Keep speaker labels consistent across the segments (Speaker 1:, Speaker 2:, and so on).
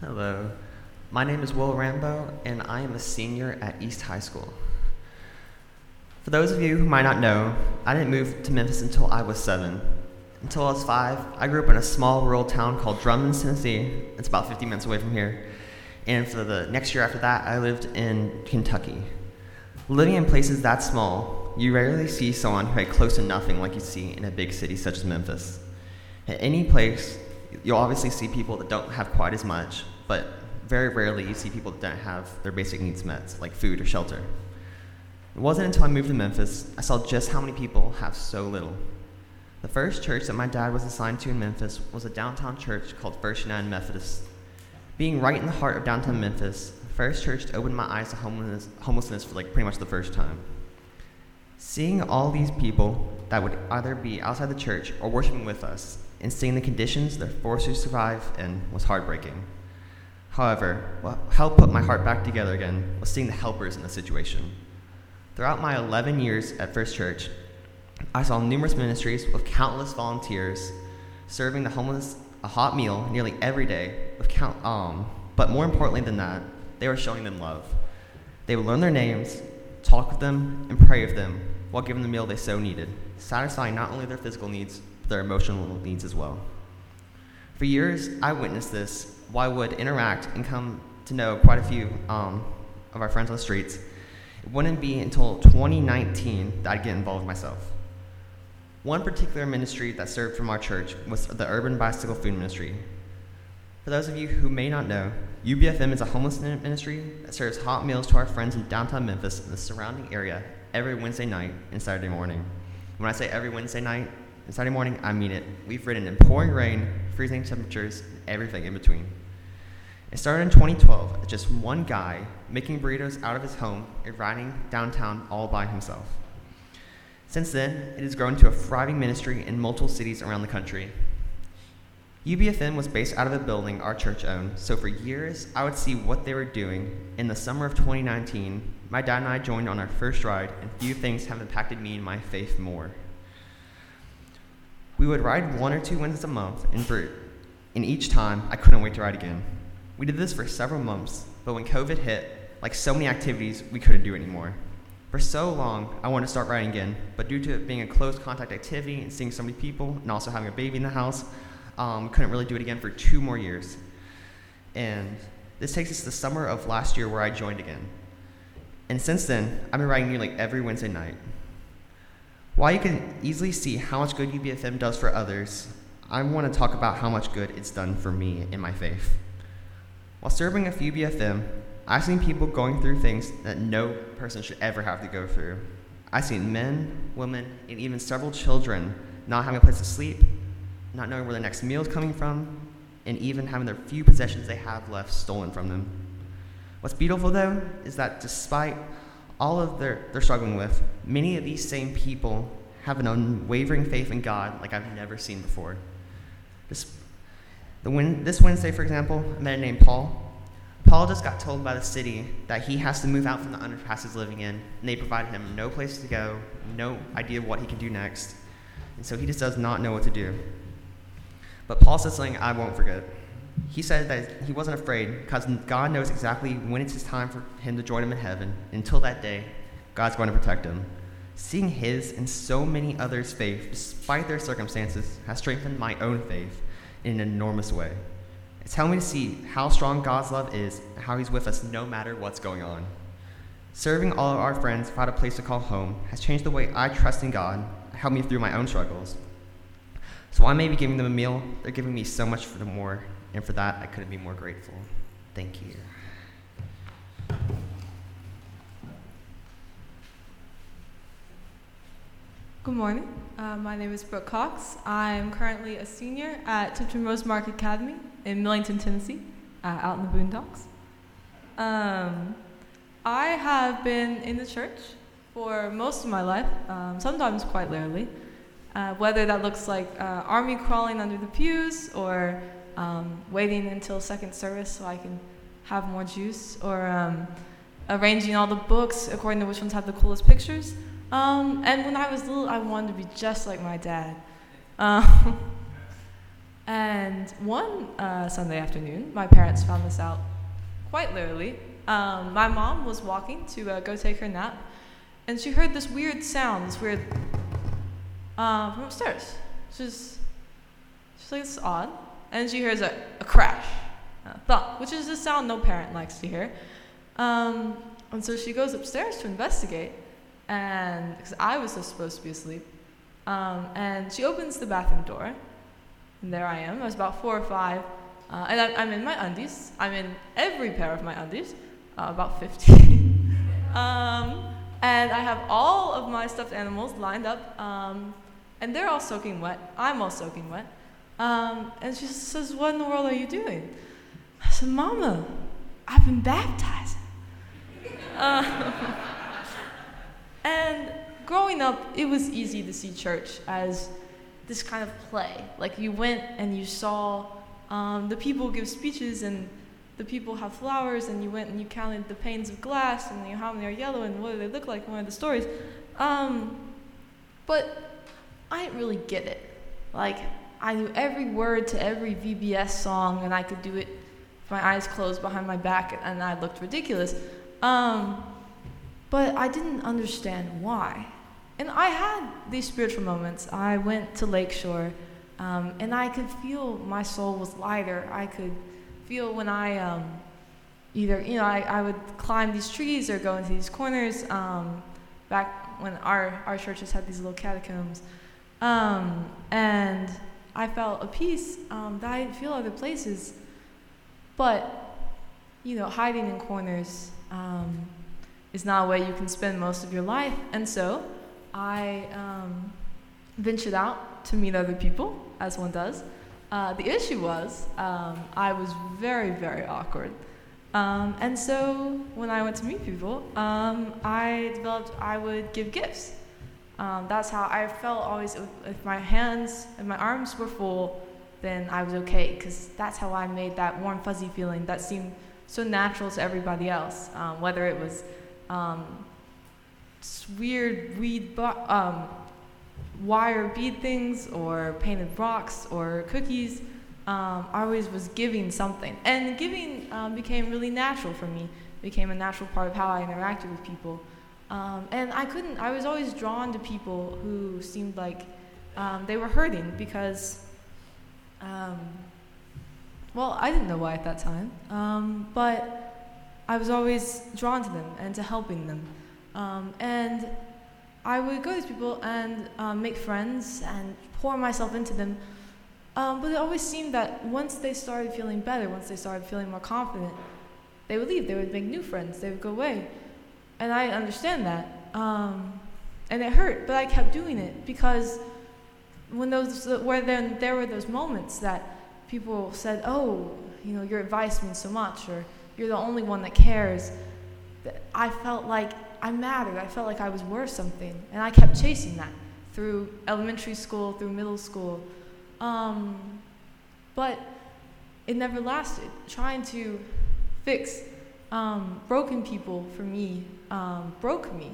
Speaker 1: Hello. My name is Will Rambo, and I am a senior at East High School. For those of you who might not know, I didn't move to Memphis until I was seven. Until I was five, I grew up in a small rural town called Drummond, Tennessee. It's about 50 minutes away from here. And for the next year after that, I lived in Kentucky. Living in places that small, you rarely see someone who had close to nothing like you see in a big city such as Memphis. At any place, you'll obviously see people that don't have quite as much, but very rarely you see people that don't have their basic needs met, like food or shelter. It wasn't until I moved to Memphis I saw just how many people have so little. The first church that my dad was assigned to in Memphis was a downtown church called First United Methodist. Being right in the heart of downtown Memphis, First Church opened my eyes to homelessness, homelessness for like pretty much the first time. Seeing all these people that would either be outside the church or worshiping with us and seeing the conditions they're forced to survive in was heartbreaking. However, what helped put my heart back together again was seeing the helpers in the situation. Throughout my 11 years at First Church, I saw numerous ministries with countless volunteers serving the homeless a hot meal nearly every day with count, um, but more importantly than that, they were showing them love. They would learn their names, talk with them, and pray with them while giving them the meal they so needed, satisfying not only their physical needs, their emotional needs as well. For years, I witnessed this while I would interact and come to know quite a few um, of our friends on the streets. It wouldn't be until 2019 that I'd get involved myself. One particular ministry that served from our church was the Urban Bicycle Food Ministry. For those of you who may not know, UBFM is a homeless ministry that serves hot meals to our friends in downtown Memphis and the surrounding area every Wednesday night and Saturday morning. When I say every Wednesday night and Saturday morning, I mean it. We've ridden in pouring rain, freezing temperatures, and everything in between. It started in 2012 as just one guy making burritos out of his home and riding downtown all by himself. Since then, it has grown to a thriving ministry in multiple cities around the country. UBFM was based out of a building our church owned, so for years I would see what they were doing. In the summer of 2019, my dad and I joined on our first ride, and few things have impacted me and my faith more. We would ride one or two Wednesdays a month, and, for, and each time I couldn't wait to ride again. We did this for several months, but when COVID hit, like so many activities, we couldn't do anymore. For so long, I wanted to start riding again, but due to it being a close contact activity and seeing so many people and also having a baby in the house, um, couldn't really do it again for two more years. And this takes us to the summer of last year where I joined again. And since then, I've been riding nearly every Wednesday night. While you can easily see how much good UBFM does for others, I want to talk about how much good it's done for me in my faith. While serving at UBFM, I've seen people going through things that no person should ever have to go through. I've seen men, women, and even several children not having a place to sleep, not knowing where the next meal is coming from, and even having their few possessions they have left stolen from them. What's beautiful, though, is that despite all of their they're struggling with, many of these same people have an unwavering faith in God like I've never seen before. This, the, this Wednesday, for example, a man named Paul Paul just got told by the city that he has to move out from the underpass he's living in, and they provide him no place to go, no idea what he can do next. And so he just does not know what to do. But Paul said something I won't forget. He said that he wasn't afraid because God knows exactly when it's his time for him to join him in heaven. Until that day, God's going to protect him. Seeing his and so many others' faith, despite their circumstances, has strengthened my own faith in an enormous way. It's helped me to see how strong God's love is and how He's with us no matter what's going on. Serving all of our friends without a place to call home has changed the way I trust in God, helped me through my own struggles. So I may be giving them a meal, they're giving me so much for the more, and for that I couldn't be more grateful. Thank you.
Speaker 2: Good morning. Uh, my name is Brooke Cox. I'm currently a senior at Tipton Rosemark Academy in Millington, Tennessee, uh, out in the boondocks. Um, I have been in the church for most of my life, um, sometimes quite literally. Uh, whether that looks like uh, army crawling under the pews or um, waiting until second service so I can have more juice or um, arranging all the books according to which ones have the coolest pictures. Um, and when I was little, I wanted to be just like my dad. Um, And one uh, Sunday afternoon, my parents found this out quite literally. Um, my mom was walking to uh, go take her nap, and she heard this weird sound, this weird uh, from upstairs. She's, she's like, it's odd. And she hears a, a crash, a thump, which is a sound no parent likes to hear. Um, and so she goes upstairs to investigate, and because I was supposed to be asleep, um, and she opens the bathroom door, and there I am. I was about four or five, uh, and I'm, I'm, in my undies. I'm in every pair of my undies, uh, about 15. um, and I have all of my stuffed animals lined up, um, and they're all soaking wet. I'm all soaking wet. Um, and she says, What in the world are you doing? I said, Mama, I've been baptizing. Uh, and growing up, it was easy to see church as this kind of play. Like you went and you saw um, the people give speeches and the people have flowers, and you went and you counted the panes of glass and how many are yellow and what do they look like what are the stories. Um, but I didn't really get it. Like I knew every word to every VBS song, and I could do it with my eyes closed behind my back, and I looked ridiculous. Um, but I didn't understand why. And I had these spiritual moments. I went to Lakeshore, um, and I could feel my soul was lighter. I could feel when I um, either, you know, I, I would climb these trees or go into these corners. Um, back when our, our churches had these little catacombs. Um, and I felt a peace um, that I didn't feel other places. But, you know, hiding in corners um, is not a way you can spend most of your life. And so I um, ventured out to meet other people, as one does. Uh, the issue was um, I was very, very awkward. Um, and so when I went to meet people, um, I developed, I would give gifts. Um, that's how I felt always. If my hands and my arms were full, then I was okay, because that's how I made that warm, fuzzy feeling that seemed so natural to everybody else. Um, whether it was um, weird weed, um, wire bead things, or painted rocks, or cookies, um, I always was giving something. And giving um, became really natural for me, became a natural part of how I interacted with people. Um, and I couldn't, I was always drawn to people who seemed like um, they were hurting because, um, well, I didn't know why at that time, um, but I was always drawn to them and to helping them. Um, and I would go to these people and um, make friends and pour myself into them. but it always seemed that once they started feeling better, once they started feeling more confident, they would leave. They would make new friends. They would go away and I understand that. Um, and it hurt, but I kept doing it because when those where then there were those moments that people said, "Oh, you know, your advice means so much," or "You're the only one that cares." I felt like I mattered. I felt like I was worth something, and I kept chasing that through elementary school, through middle school, um, but it never lasted. Trying to fix um, broken people for me um, broke me.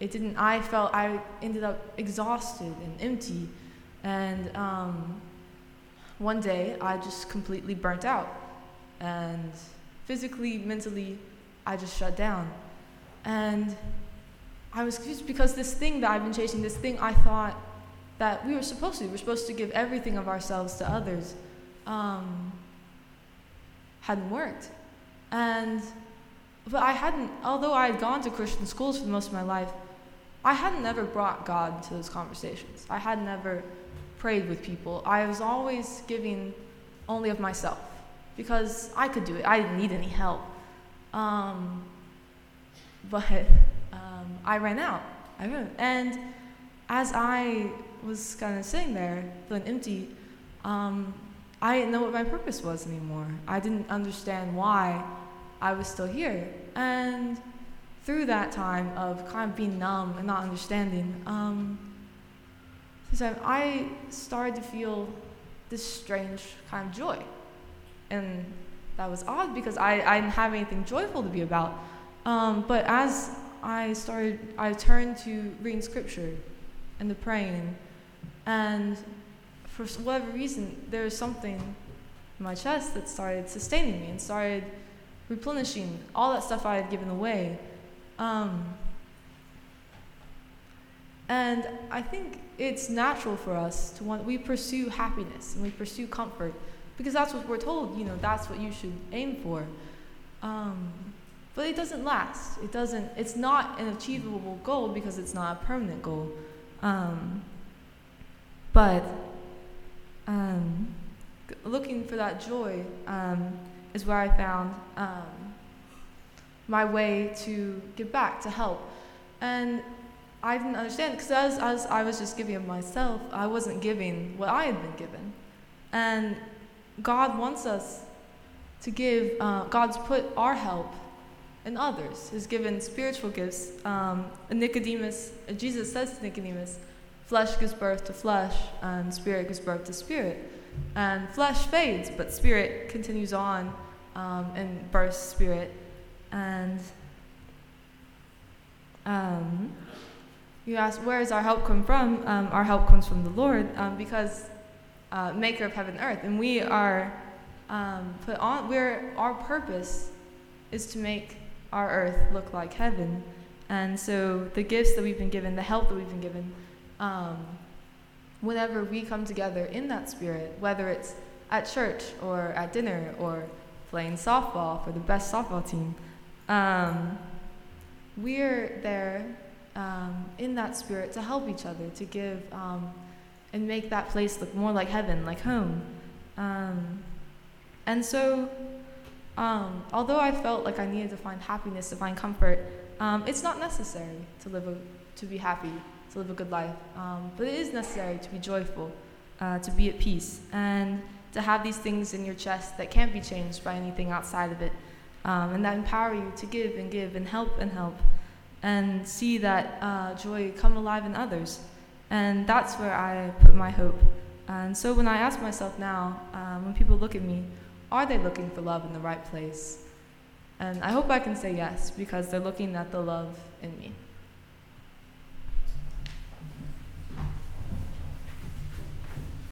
Speaker 2: It didn't. I felt I ended up exhausted and empty, and um, one day I just completely burnt out, and physically, mentally, I just shut down, and I was confused because this thing that I've been chasing, this thing I thought that we were supposed to, we were supposed to give everything of ourselves to others, um, hadn't worked, and but I hadn't, although I had gone to Christian schools for most of my life, I hadn't ever brought God to those conversations. I had never prayed with people. I was always giving only of myself because I could do it. I didn't need any help. Um, but um, I ran out. I ran. And as I was kind of sitting there feeling empty, um, I didn't know what my purpose was anymore. I didn't understand why I was still here. And through that time of kind of being numb and not understanding, um, I started to feel this strange kind of joy. And that was odd because I, I didn't have anything joyful to be about. Um, but as I started, I turned to reading scripture and to praying. And for whatever reason, there was something in my chest that started sustaining me and started replenishing all that stuff I had given away. Um, and I think it's natural for us to want, we pursue happiness and we pursue comfort because that's what we're told, you know, that's what you should aim for. Um, but it doesn't last. It doesn't, it's not an achievable goal because it's not a permanent goal. Um, but um, looking for that joy um, is where I found um, my way to give back, to help. And I didn't understand because as, as I was just giving of myself, I wasn't giving what I had been given. And God wants us to give, uh, God's put our help in others. He's given spiritual gifts. Um, Nicodemus, Jesus says to Nicodemus, flesh gives birth to flesh, and spirit gives birth to spirit. And flesh fades, but spirit continues on um, and births spirit. And um, you ask, where does our help come from? Um, our help comes from the Lord um, because uh, maker of heaven and earth. And we are um, put on, we're, our purpose is to make our earth look like heaven. And so the gifts that we've been given, the help that we've been given, um, whenever we come together in that spirit, whether it's at church or at dinner or playing softball for the best softball team, um, we're there um, in that spirit to help each other, to give um, and make that place look more like heaven, like home. Um, and so, um, although I felt like I needed to find happiness, to find comfort, um, it's not necessary to live a, to be happy, to live a good life. Um, but it is necessary to be joyful, uh, to be at peace, and to have these things in your chest that can't be changed by anything outside of it, and that empower you to give and give and help and help and see that uh, joy come alive in others. And that's where I put my hope. And so when I ask myself now, um, when people look at me, are they looking for love in the right place? And I hope I can say yes, because they're looking at the love in me.